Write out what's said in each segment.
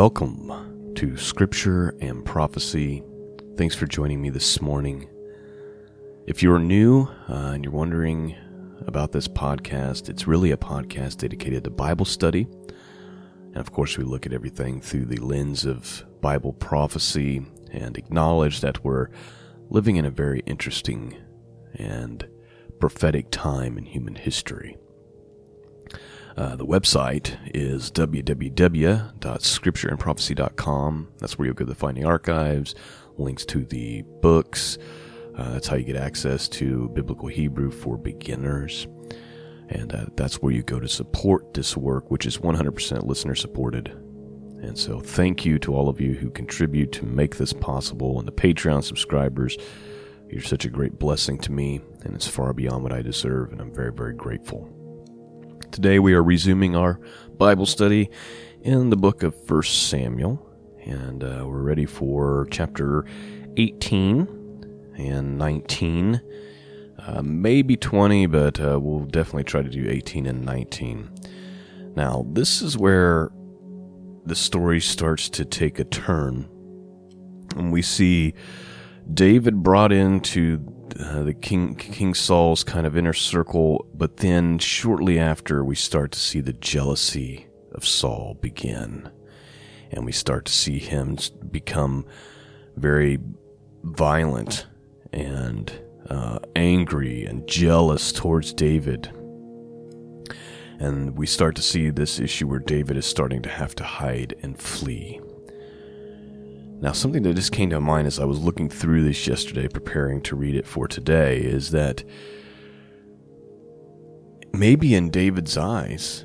Welcome to Scripture and Prophecy. Thanks for joining me this morning. If you're new uh, and you're wondering about this podcast, it's really a podcast dedicated to Bible study. And of course, we look at everything through the lens of Bible prophecy and acknowledge that we're living in a very interesting and prophetic time in human history. Uh, the website is www.scriptureandprophecy.com. That's where you'll go to find the archives, links to the books. Uh, that's how you get access to Biblical Hebrew for beginners. And uh, that's where you go to support this work, which is 100% listener supported. And so, thank you to all of you who contribute to make this possible, and the Patreon subscribers. You're such a great blessing to me, and it's far beyond what I deserve, and I'm very, very grateful. Today we are resuming our Bible study in the book of 1 Samuel, and uh, we're ready for chapter 18 and 19. Uh, maybe 20, but uh, we'll definitely try to do 18 and 19. Now, this is where the story starts to take a turn. And we see David brought into uh, the King King Saul's kind of inner circle, but then shortly after we start to see the jealousy of Saul begin, and we start to see him become very violent and uh, angry and jealous towards David. And we start to see this issue where David is starting to have to hide and flee. Now, something that just came to mind as I was looking through this yesterday, preparing to read it for today, is that maybe in David's eyes,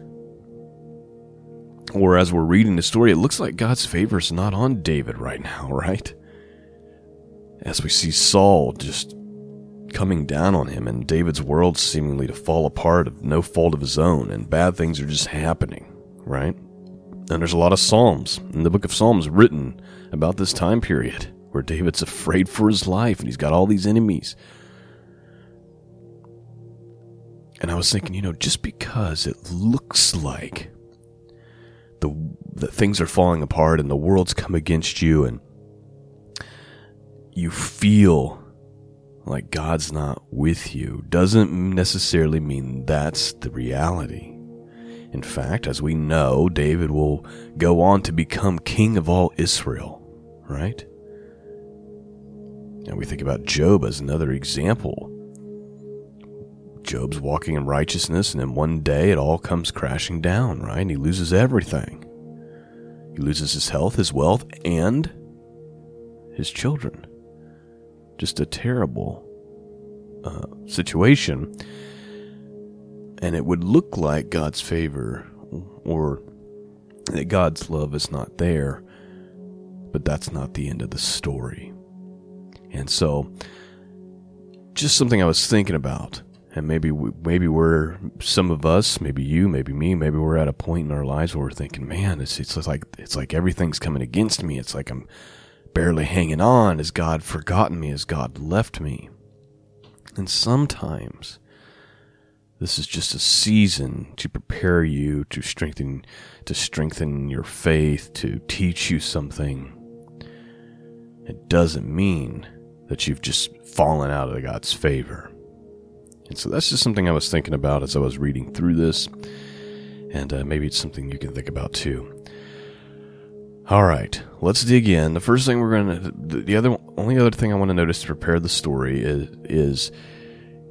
or as we're reading the story, it looks like God's favor is not on David right now, right? As we see Saul just coming down on him and David's world seemingly to fall apart of no fault of his own, and bad things are just happening, right? And there's a lot of Psalms in the book of Psalms written about this time period where David's afraid for his life and he's got all these enemies. And I was thinking, you know, just because it looks like the that things are falling apart and the world's come against you and you feel like God's not with you doesn't necessarily mean that's the reality. In fact, as we know, David will go on to become king of all Israel right? And we think about Job as another example. Job's walking in righteousness, and then one day it all comes crashing down, right? And he loses everything. He loses his health, his wealth, and his children. Just a terrible uh, situation. And it would look like God's favor or that God's love is not there but that's not the end of the story. And so, just something I was thinking about, and maybe we, maybe we're some of us, maybe you, maybe me, maybe we're at a point in our lives where we're thinking, man, it's it's like it's like everything's coming against me. It's like I'm barely hanging on. Has God forgotten me? Has God left me? And sometimes this is just a season to prepare you to strengthen to strengthen your faith, to teach you something it doesn't mean that you've just fallen out of God's favor. And so that's just something I was thinking about as I was reading through this, and uh, maybe it's something you can think about too. All right, let's dig in. The first thing we're going to, the other, only other thing I want to notice to prepare the story is, is,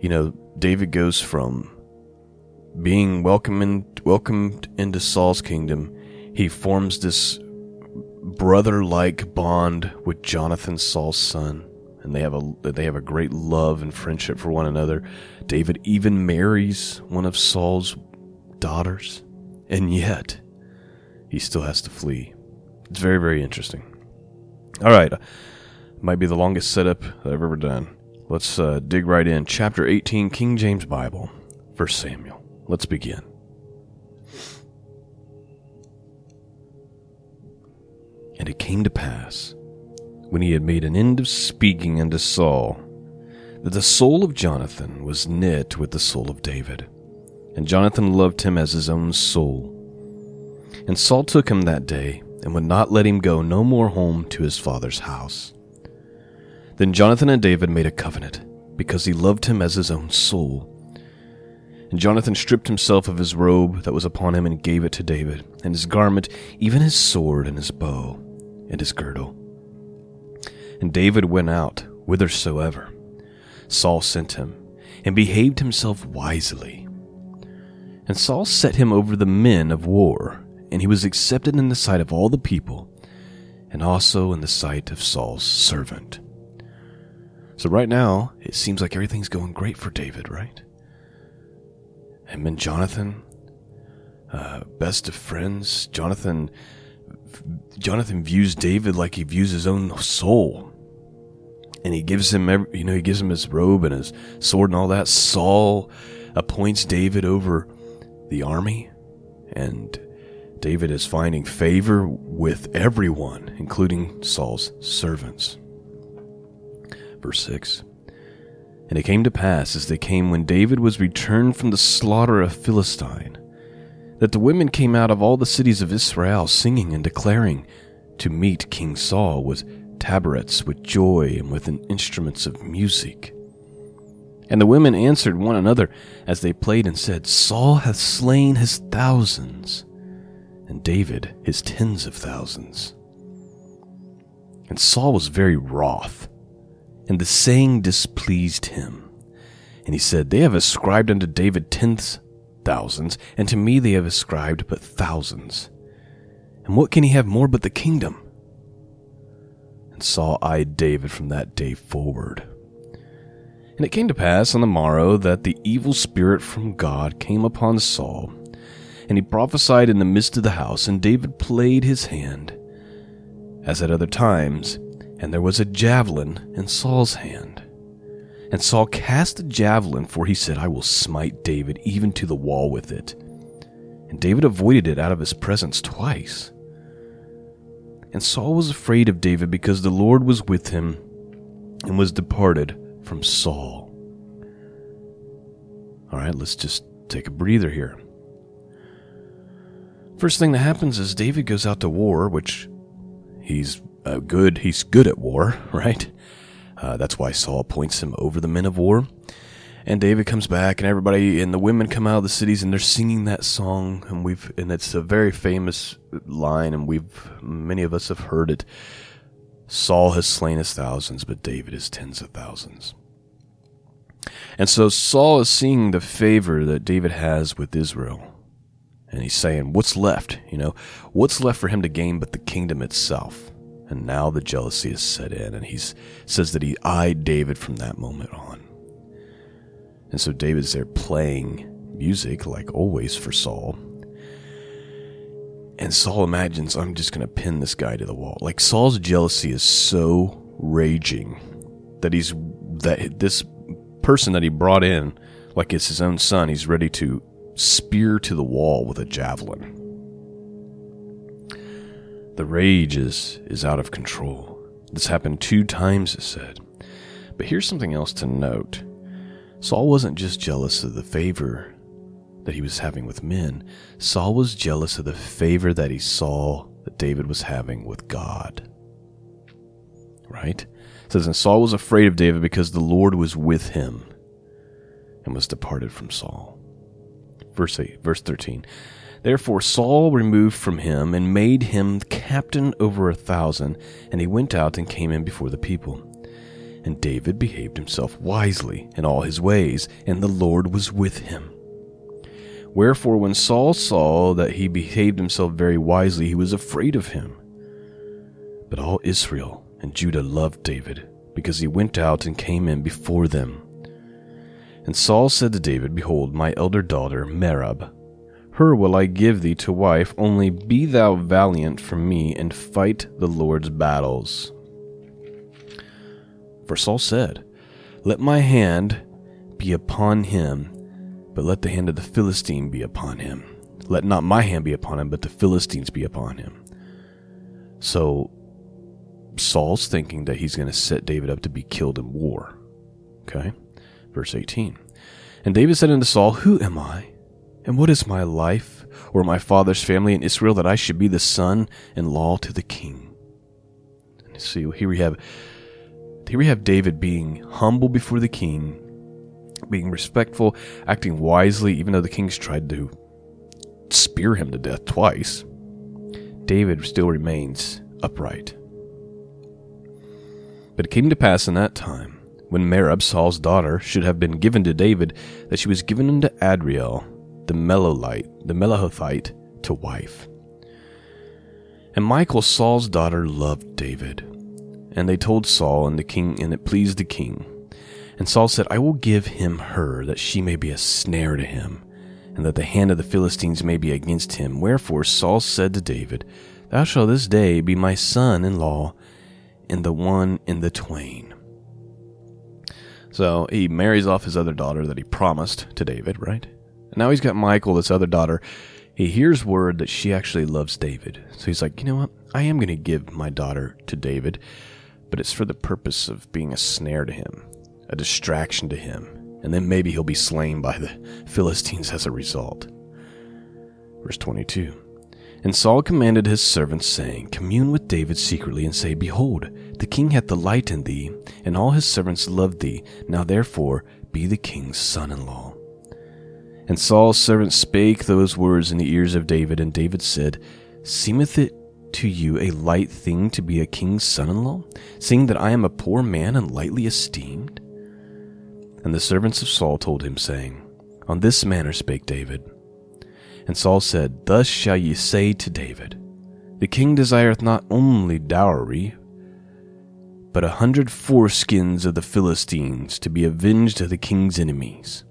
you know, David goes from being welcomed, welcomed into Saul's kingdom. He forms this brother like bond with Jonathan, Saul's son, and they have a they have a great love and friendship for one another. David even marries one of Saul's daughters, and yet he still has to flee. It's very very interesting. All right, might be the longest setup I've ever done. Let's uh, dig right in. Chapter 18, King James Bible, First Samuel. Let's begin. And it came to pass, when he had made an end of speaking unto Saul, that the soul of Jonathan was knit with the soul of David, and Jonathan loved him as his own soul. And Saul took him that day, and would not let him go no more home to his father's house. Then Jonathan and David made a covenant, because he loved him as his own soul. And Jonathan stripped himself of his robe that was upon him and gave it to David, and his garment, even his sword and his bow, and his girdle. And David went out whithersoever Saul sent him, and behaved himself wisely. And Saul set him over the men of war, and he was accepted in the sight of all the people, and also in the sight of Saul's servant. So right now, it seems like everything's going great for David, right? Him and Jonathan, uh, best of friends. Jonathan, Jonathan views David like he views his own soul, and he gives him, every, you know, he gives him his robe and his sword and all that. Saul appoints David over the army, and David is finding favor with everyone, including Saul's servants. Verse 6 And it came to pass, as they came when David was returned from the slaughter of Philistine, that the women came out of all the cities of Israel, singing and declaring to meet King Saul with tabrets, with joy, and with instruments of music. And the women answered one another as they played and said, Saul hath slain his thousands, and David his tens of thousands. And Saul was very wroth and the saying displeased him. And he said, They have ascribed unto David tens thousands, and to me they have ascribed but thousands. And what can he have more but the kingdom? And Saul eyed David from that day forward. And it came to pass on the morrow that the evil spirit from God came upon Saul, and he prophesied in the midst of the house, and David played his hand, as at other times, and there was a javelin in Saul's hand. And Saul cast the javelin, for he said, I will smite David even to the wall with it. And David avoided it out of his presence twice. And Saul was afraid of David because the Lord was with him and was departed from Saul. All right, let's just take a breather here. First thing that happens is David goes out to war, which he's uh, good. He's good at war, right? Uh, that's why Saul appoints him over the men of war. And David comes back, and everybody and the women come out of the cities, and they're singing that song, and we've and it's a very famous line, and we've many of us have heard it. Saul has slain his thousands, but David his tens of thousands. And so Saul is seeing the favor that David has with Israel. And he's saying, What's left? You know, what's left for him to gain but the kingdom itself? And now the jealousy is set in, and he says that he eyed David from that moment on. And so David's there playing music, like always for Saul. And Saul imagines, I'm just going to pin this guy to the wall. Like Saul's jealousy is so raging that he's, that this person that he brought in, like it's his own son, he's ready to spear to the wall with a javelin. The rage is, is out of control. This happened two times, it said. But here's something else to note Saul wasn't just jealous of the favor that he was having with men, Saul was jealous of the favor that he saw that David was having with God. Right? It says, And Saul was afraid of David because the Lord was with him and was departed from Saul. Verse 8, verse 13. Therefore Saul removed from him and made him captain over a thousand, and he went out and came in before the people. And David behaved himself wisely in all his ways, and the Lord was with him. Wherefore, when Saul saw that he behaved himself very wisely, he was afraid of him. But all Israel and Judah loved David, because he went out and came in before them. And Saul said to David, Behold, my elder daughter, Merab, her will I give thee to wife, only be thou valiant for me, and fight the Lord's battles. For Saul said, Let my hand be upon him, but let the hand of the Philistine be upon him. Let not my hand be upon him, but the Philistines be upon him. So Saul's thinking that he's going to set David up to be killed in war. Okay? Verse 18. And David said unto Saul, Who am I? And what is my life or my father's family in Israel that I should be the son in law to the king. And see, here we have here we have David being humble before the king, being respectful, acting wisely, even though the king's tried to spear him to death twice. David still remains upright. But it came to pass in that time, when Merab, Saul's daughter, should have been given to David, that she was given unto Adriel, the Melolite, the to wife. And Michael Saul's daughter, loved David. And they told Saul and the king, and it pleased the king. And Saul said, I will give him her, that she may be a snare to him, and that the hand of the Philistines may be against him. Wherefore Saul said to David, Thou shalt this day be my son in law, and the one in the twain. So he marries off his other daughter that he promised to David, right? And now he's got Michael, this other daughter. He hears word that she actually loves David. So he's like, you know what? I am going to give my daughter to David, but it's for the purpose of being a snare to him, a distraction to him, and then maybe he'll be slain by the Philistines as a result. Verse 22. And Saul commanded his servants, saying, Commune with David secretly, and say, Behold, the king hath delight in thee, and all his servants love thee. Now therefore be the king's son in law. And Saul's servants spake those words in the ears of David, and David said, Seemeth it to you a light thing to be a king's son in law, seeing that I am a poor man and lightly esteemed? And the servants of Saul told him, saying, On this manner spake David. And Saul said, Thus shall ye say to David, The king desireth not only dowry, but a hundred foreskins of the Philistines to be avenged of the king's enemies.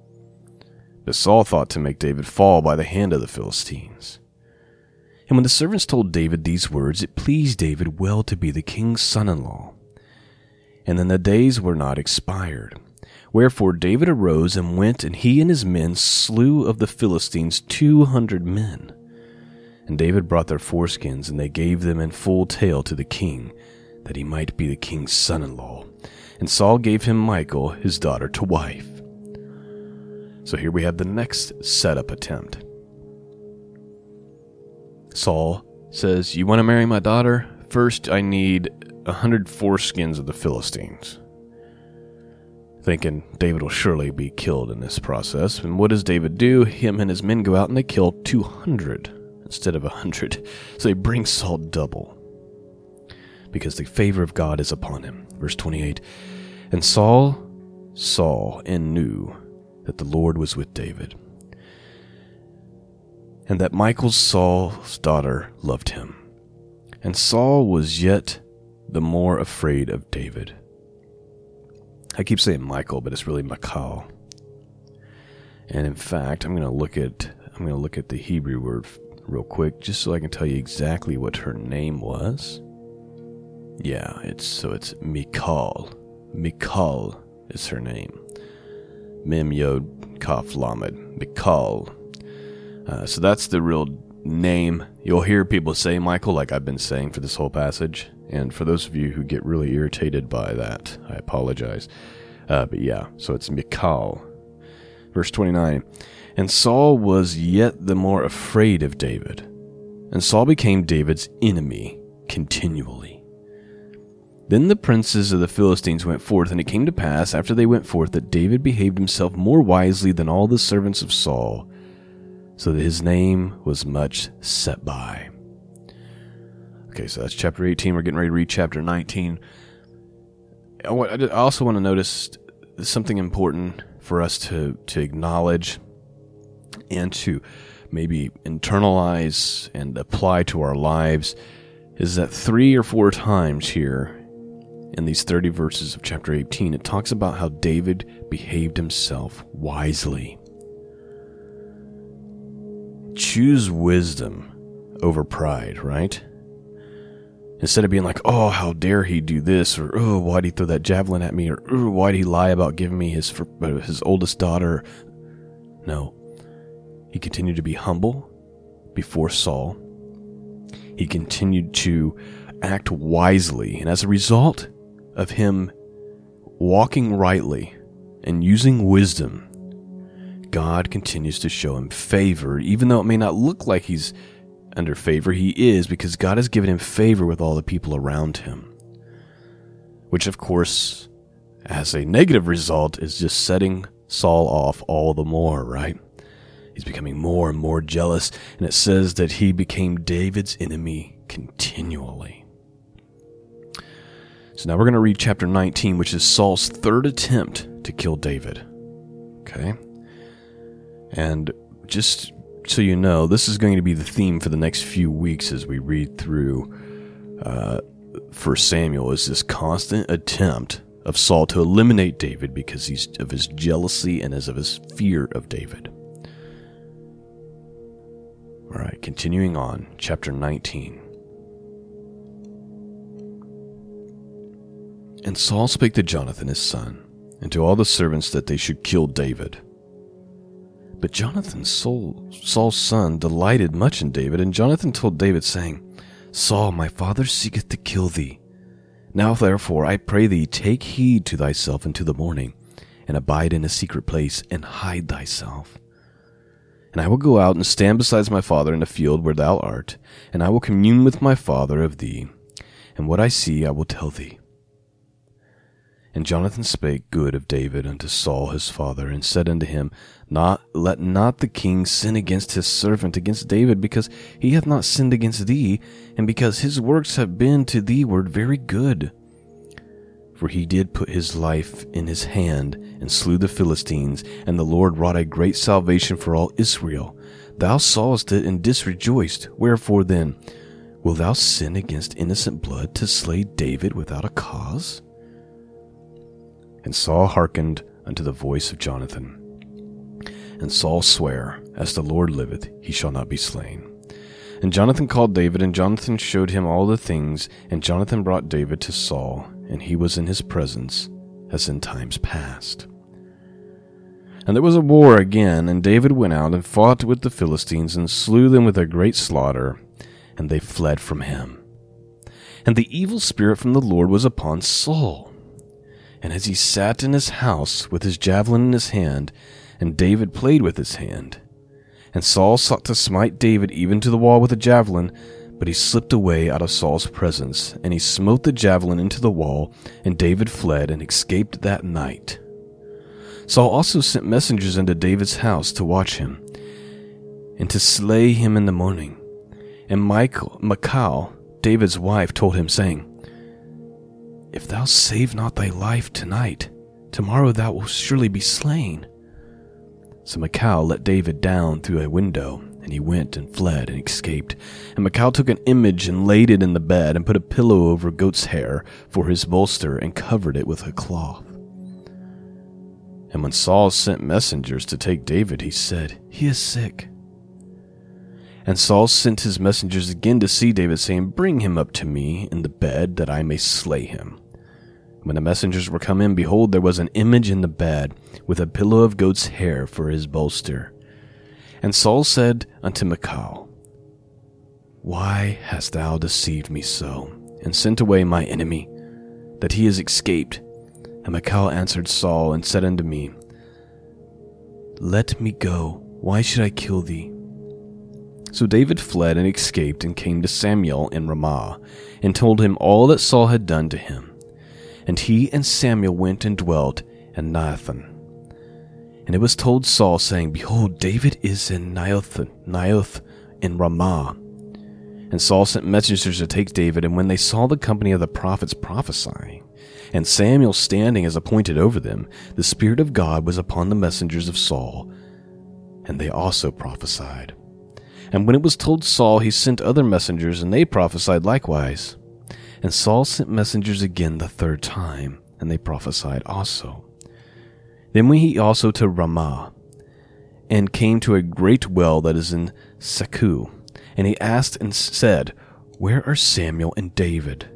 But Saul thought to make David fall by the hand of the Philistines. And when the servants told David these words, it pleased David well to be the king's son in law. And then the days were not expired. Wherefore David arose and went, and he and his men slew of the Philistines two hundred men. And David brought their foreskins, and they gave them in full tale to the king, that he might be the king's son in law. And Saul gave him Michal, his daughter, to wife. So here we have the next setup attempt. Saul says, You want to marry my daughter? First, I need a hundred foreskins of the Philistines thinking David will surely be killed in this process. And what does David do? Him and his men go out and they kill 200 instead of 100. So they bring Saul double because the favor of God is upon him. Verse 28 And Saul saw and knew that the Lord was with David, and that Michal's Saul's daughter loved him. And Saul was yet the more afraid of David I keep saying Michael, but it's really Michal. And in fact, I'm going to look at I'm going to look at the Hebrew word real quick just so I can tell you exactly what her name was. Yeah, it's so it's Michal. Michal is her name. Mem Yod Kaf Lamed. Michal. Uh, so that's the real name. You'll hear people say Michael, like I've been saying for this whole passage. And for those of you who get really irritated by that, I apologize. Uh, but yeah, so it's Michal. Verse 29 And Saul was yet the more afraid of David, and Saul became David's enemy continually. Then the princes of the Philistines went forth, and it came to pass, after they went forth, that David behaved himself more wisely than all the servants of Saul, so that his name was much set by. Okay, so that's chapter 18. We're getting ready to read chapter 19. I also want to notice something important for us to, to acknowledge and to maybe internalize and apply to our lives is that three or four times here in these 30 verses of chapter 18, it talks about how David behaved himself wisely. Choose wisdom over pride, right? Instead of being like, oh, how dare he do this, or oh, why'd he throw that javelin at me, or oh, why'd he lie about giving me his uh, his oldest daughter? No, he continued to be humble before Saul. He continued to act wisely, and as a result of him walking rightly and using wisdom, God continues to show him favor, even though it may not look like he's under favor, he is because God has given him favor with all the people around him. Which, of course, as a negative result, is just setting Saul off all the more, right? He's becoming more and more jealous, and it says that he became David's enemy continually. So now we're going to read chapter 19, which is Saul's third attempt to kill David. Okay? And just so you know, this is going to be the theme for the next few weeks as we read through uh, First Samuel. Is this constant attempt of Saul to eliminate David because he's of his jealousy and as of his fear of David. All right, continuing on, chapter 19. And Saul spake to Jonathan his son, and to all the servants that they should kill David. But Jonathan, Saul, Saul's son, delighted much in David, and Jonathan told David, saying, Saul, my father seeketh to kill thee. Now therefore, I pray thee, take heed to thyself until the morning, and abide in a secret place, and hide thyself. And I will go out and stand beside my father in the field where thou art, and I will commune with my father of thee, and what I see I will tell thee. And Jonathan spake good of David unto Saul his father, and said unto him, Not let not the king sin against his servant against David, because he hath not sinned against thee, and because his works have been to thee word very good. For he did put his life in his hand, and slew the Philistines, and the Lord wrought a great salvation for all Israel. Thou sawest it and didst rejoice. Wherefore then, wilt thou sin against innocent blood to slay David without a cause? And Saul hearkened unto the voice of Jonathan. And Saul sware, As the Lord liveth, he shall not be slain. And Jonathan called David, and Jonathan showed him all the things, and Jonathan brought David to Saul, and he was in his presence, as in times past. And there was a war again, and David went out and fought with the Philistines, and slew them with a great slaughter, and they fled from him. And the evil spirit from the Lord was upon Saul and as he sat in his house with his javelin in his hand, and David played with his hand, and Saul sought to smite David even to the wall with a javelin, but he slipped away out of Saul's presence, and he smote the javelin into the wall, and David fled and escaped that night. Saul also sent messengers into David's house to watch him, and to slay him in the morning. And Michal, Michal, David's wife, told him, saying, if thou save not thy life tonight, tomorrow thou wilt surely be slain. So Michal let David down through a window, and he went and fled and escaped. And Michal took an image and laid it in the bed, and put a pillow over goat's hair for his bolster, and covered it with a cloth. And when Saul sent messengers to take David, he said, He is sick. And Saul sent his messengers again to see David, saying, Bring him up to me in the bed, that I may slay him. When the messengers were come in, behold, there was an image in the bed, with a pillow of goat's hair for his bolster. And Saul said unto Michal, Why hast thou deceived me so, and sent away my enemy, that he is escaped? And Michal answered Saul, and said unto me, Let me go, why should I kill thee? So David fled and escaped, and came to Samuel in Ramah, and told him all that Saul had done to him. And he and Samuel went and dwelt in Naioth. And it was told Saul, saying, Behold, David is in Naioth, Naioth in Ramah. And Saul sent messengers to take David, and when they saw the company of the prophets prophesying, and Samuel standing as appointed over them, the Spirit of God was upon the messengers of Saul, and they also prophesied. And when it was told Saul, he sent other messengers, and they prophesied likewise. And Saul sent messengers again the third time, and they prophesied also. Then went he also to Ramah, and came to a great well that is in Sechu. And he asked and said, Where are Samuel and David?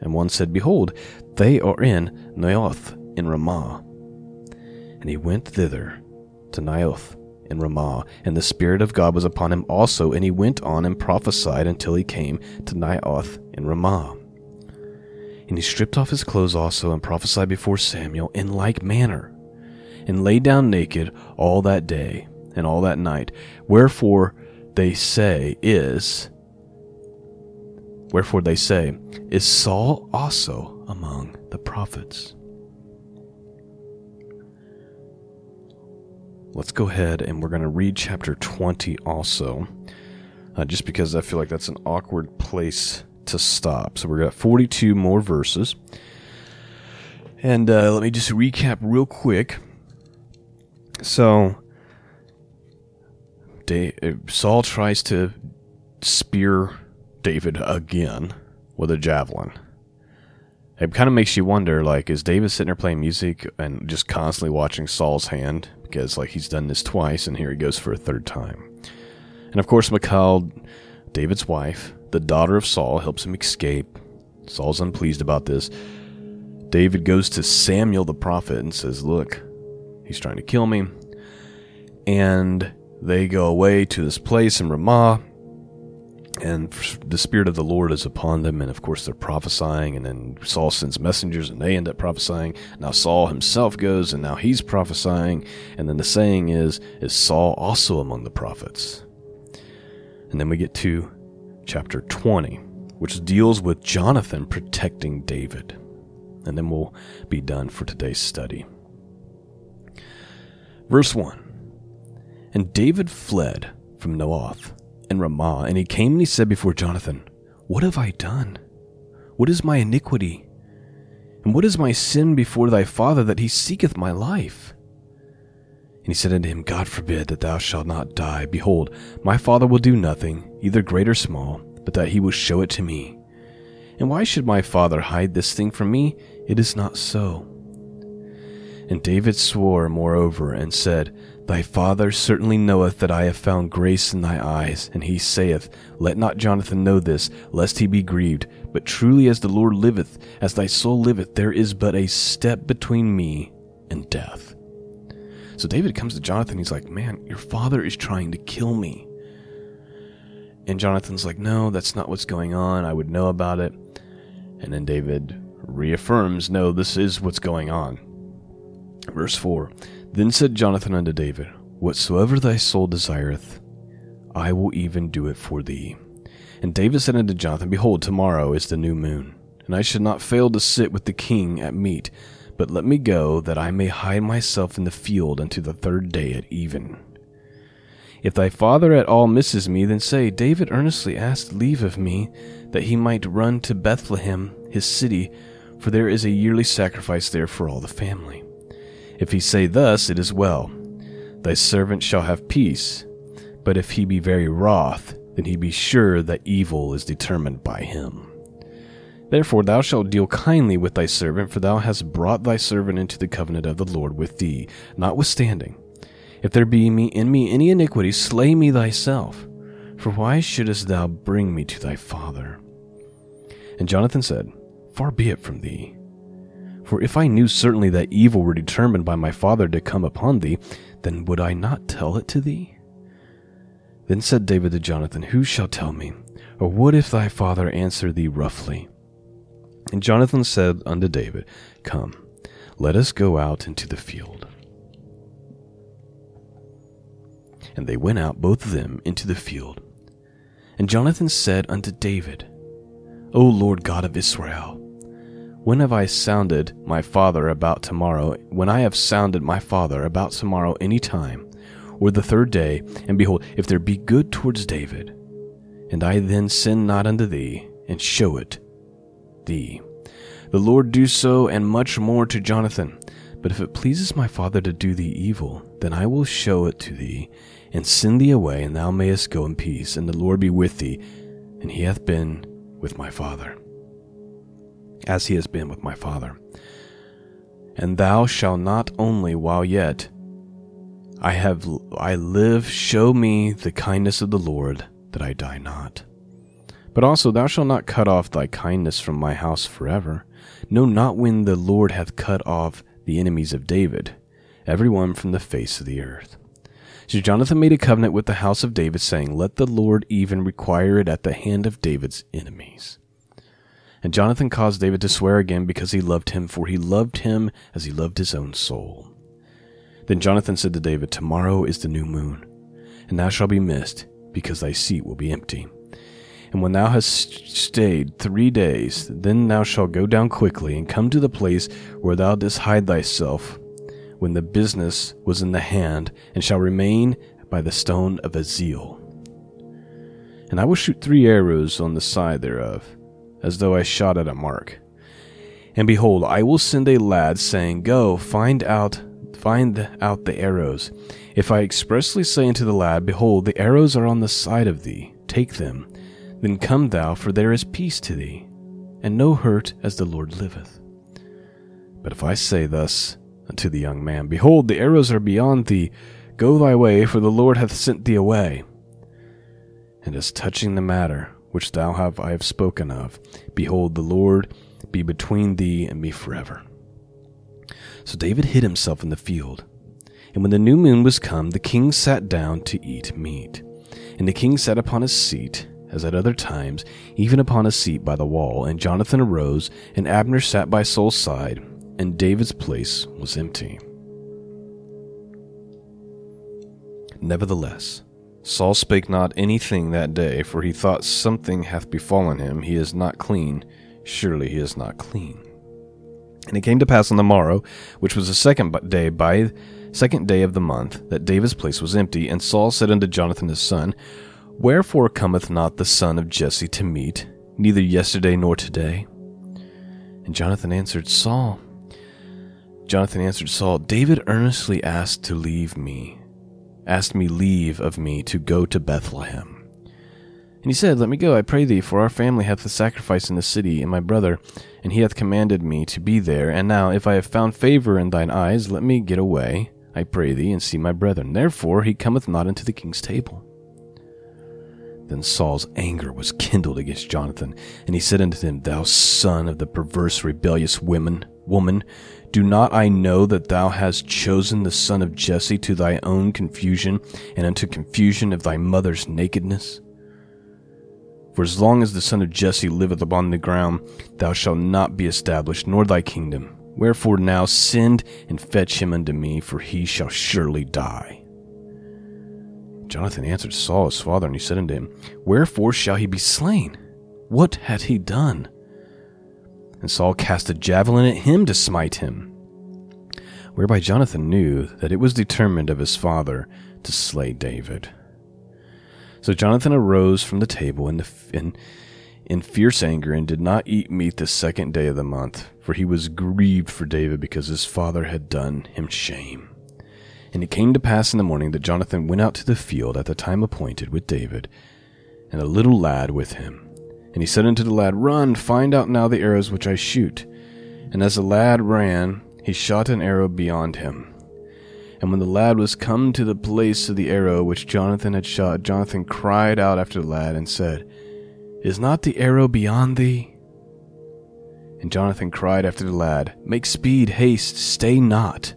And one said, Behold, they are in Naioth in Ramah. And he went thither to Naioth in Ramah, and the Spirit of God was upon him also, and he went on and prophesied until he came to Naioth in Ramah. And he stripped off his clothes also and prophesied before Samuel in like manner, and lay down naked all that day. and all that night. Wherefore they say is Wherefore they say, Is Saul also among the prophets? Let's go ahead and we're going to read chapter 20 also, uh, just because I feel like that's an awkward place to stop. So we've got 42 more verses. And uh, let me just recap real quick. So, Saul tries to spear David again with a javelin. It kind of makes you wonder, like, is David sitting there playing music and just constantly watching Saul's hand? Because, like, he's done this twice, and here he goes for a third time. And of course, Michal, David's wife, the daughter of Saul, helps him escape. Saul's unpleased about this. David goes to Samuel the prophet and says, Look, he's trying to kill me. And they go away to this place in Ramah and the spirit of the lord is upon them and of course they're prophesying and then saul sends messengers and they end up prophesying now saul himself goes and now he's prophesying and then the saying is is saul also among the prophets and then we get to chapter 20 which deals with jonathan protecting david and then we'll be done for today's study verse 1 and david fled from Naioth and Ramah, and he came and he said before Jonathan, What have I done? What is my iniquity? And what is my sin before thy father that he seeketh my life? And he said unto him, God forbid that thou shalt not die. Behold, my father will do nothing, either great or small, but that he will show it to me. And why should my father hide this thing from me? It is not so. And David swore moreover, and said, Thy father certainly knoweth that I have found grace in thy eyes. And he saith, Let not Jonathan know this, lest he be grieved. But truly as the Lord liveth, as thy soul liveth, there is but a step between me and death. So David comes to Jonathan, he's like, Man, your father is trying to kill me. And Jonathan's like, No, that's not what's going on. I would know about it. And then David reaffirms, No, this is what's going on. Verse 4 then said Jonathan unto David, Whatsoever thy soul desireth, I will even do it for thee. And David said unto Jonathan, Behold, tomorrow is the new moon, and I should not fail to sit with the king at meat, but let me go, that I may hide myself in the field unto the third day at even. If thy father at all misses me, then say, David earnestly asked leave of me, that he might run to Bethlehem, his city, for there is a yearly sacrifice there for all the family. If he say thus, it is well. Thy servant shall have peace. But if he be very wroth, then he be sure that evil is determined by him. Therefore thou shalt deal kindly with thy servant, for thou hast brought thy servant into the covenant of the Lord with thee. Notwithstanding, if there be in me any iniquity, slay me thyself. For why shouldest thou bring me to thy father? And Jonathan said, Far be it from thee. For if I knew certainly that evil were determined by my father to come upon thee, then would I not tell it to thee? Then said David to Jonathan, Who shall tell me? Or what if thy father answer thee roughly? And Jonathan said unto David, Come, let us go out into the field. And they went out, both of them, into the field. And Jonathan said unto David, O Lord God of Israel, when have I sounded my father about tomorrow? When I have sounded my father about tomorrow any time, or the third day, and behold, if there be good towards David, and I then sin not unto thee, and show it The Lord do so, and much more to Jonathan. But if it pleases my father to do thee evil, then I will show it to thee, and send thee away, and thou mayest go in peace, and the Lord be with thee, and he hath been with my father as he has been with my father. And thou shalt not only while yet I have I live show me the kindness of the Lord that I die not. But also thou shalt not cut off thy kindness from my house forever. No, not when the Lord hath cut off the enemies of David, every one from the face of the earth. So Jonathan made a covenant with the house of David, saying, Let the Lord even require it at the hand of David's enemies. And Jonathan caused David to swear again because he loved him, for he loved him as he loved his own soul. Then Jonathan said to David, Tomorrow is the new moon, and thou shalt be missed, because thy seat will be empty. And when thou hast stayed three days, then thou shalt go down quickly, and come to the place where thou didst hide thyself, when the business was in the hand, and shall remain by the stone of Ezel. And I will shoot three arrows on the side thereof, as though I shot at a mark. And behold, I will send a lad, saying, Go, find out find out the arrows. If I expressly say unto the lad, Behold, the arrows are on the side of thee, take them. Then come thou, for there is peace to thee, and no hurt as the Lord liveth. But if I say thus unto the young man, Behold, the arrows are beyond thee, go thy way, for the Lord hath sent thee away. And as touching the matter which thou have I have spoken of, behold, the Lord be between thee and me forever. So David hid himself in the field. And when the new moon was come, the king sat down to eat meat. And the king sat upon his seat, as at other times, even upon a seat by the wall. And Jonathan arose, and Abner sat by Saul's side, and David's place was empty. Nevertheless, Saul spake not anything that day, for he thought something hath befallen him. He is not clean. Surely he is not clean. And it came to pass on the morrow, which was the second day by second day of the month, that David's place was empty. And Saul said unto Jonathan his son, Wherefore cometh not the son of Jesse to meat, neither yesterday nor today? And Jonathan answered Saul. Jonathan answered Saul, David earnestly asked to leave me, asked me leave of me to go to Bethlehem. And he said, Let me go, I pray thee, for our family hath a sacrifice in the city, and my brother, and he hath commanded me to be there. And now, if I have found favor in thine eyes, let me get away, I pray thee, and see my brethren. Therefore he cometh not into the king's table. Then Saul's anger was kindled against Jonathan, and he said unto him, Thou son of the perverse, rebellious women, woman, do not I know that thou hast chosen the son of Jesse to thy own confusion, and unto confusion of thy mother's nakedness? For as long as the son of Jesse liveth upon the ground, thou shalt not be established, nor thy kingdom. Wherefore now send and fetch him unto me, for he shall surely die. Jonathan answered Saul his father, and he said unto him, Wherefore shall he be slain? What hath he done? And Saul cast a javelin at him to smite him. Whereby Jonathan knew that it was determined of his father to slay David. So Jonathan arose from the table in, the, in, in fierce anger and did not eat meat the second day of the month, for he was grieved for David because his father had done him shame. And it came to pass in the morning that Jonathan went out to the field at the time appointed with David, and a little lad with him. And he said unto the lad, Run, find out now the arrows which I shoot. And as the lad ran, he shot an arrow beyond him. And when the lad was come to the place of the arrow which Jonathan had shot, Jonathan cried out after the lad and said, Is not the arrow beyond thee? And Jonathan cried after the lad, Make speed, haste, stay not.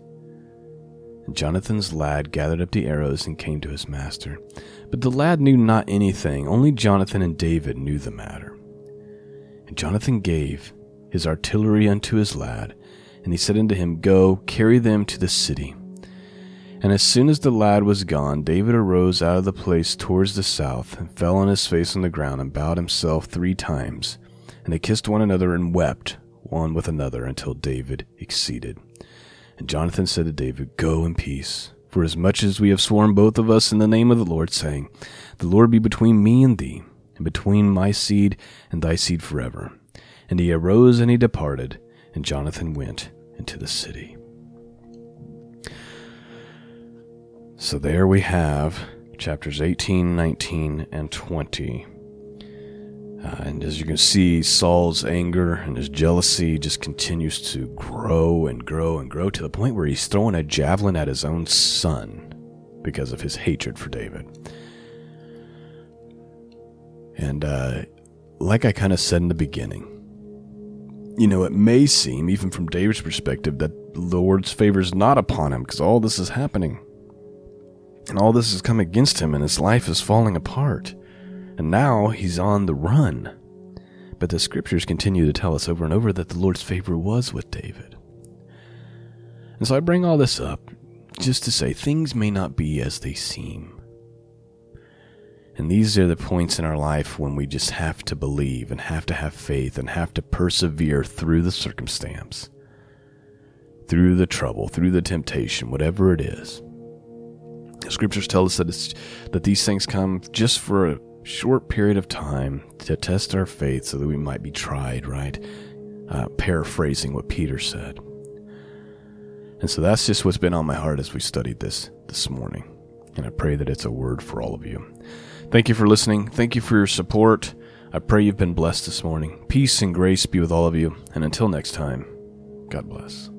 Jonathan's lad gathered up the arrows and came to his master. But the lad knew not anything, only Jonathan and David knew the matter. And Jonathan gave his artillery unto his lad, and he said unto him, Go, carry them to the city and as soon as the lad was gone, David arose out of the place towards the south, and fell on his face on the ground, and bowed himself three times. And they kissed one another and wept one with another until David exceeded. And Jonathan said to David, Go in peace, for as much as we have sworn both of us in the name of the Lord, saying, The Lord be between me and thee, and between my seed and thy seed forever. And he arose and he departed, and Jonathan went into the city. So there we have chapters 18, 19, and 20. Uh, and as you can see, Saul's anger and his jealousy just continues to grow and grow and grow to the point where he's throwing a javelin at his own son because of his hatred for David. And uh, like I kind of said in the beginning, you know, it may seem, even from David's perspective, that the Lord's favor is not upon him because all this is happening. And all this has come against him, and his life is falling apart. And now he's on the run. But the scriptures continue to tell us over and over that the Lord's favor was with David. And so I bring all this up just to say things may not be as they seem. And these are the points in our life when we just have to believe and have to have faith and have to persevere through the circumstance, through the trouble, through the temptation, whatever it is. The scriptures tell us that it's that these things come just for a short period of time to test our faith so that we might be tried, right? Uh, paraphrasing what Peter said. And so that's just what's been on my heart as we studied this this morning. And I pray that it's a word for all of you. Thank you for listening. Thank you for your support. I pray you've been blessed this morning. Peace and grace be with all of you. And until next time, God bless.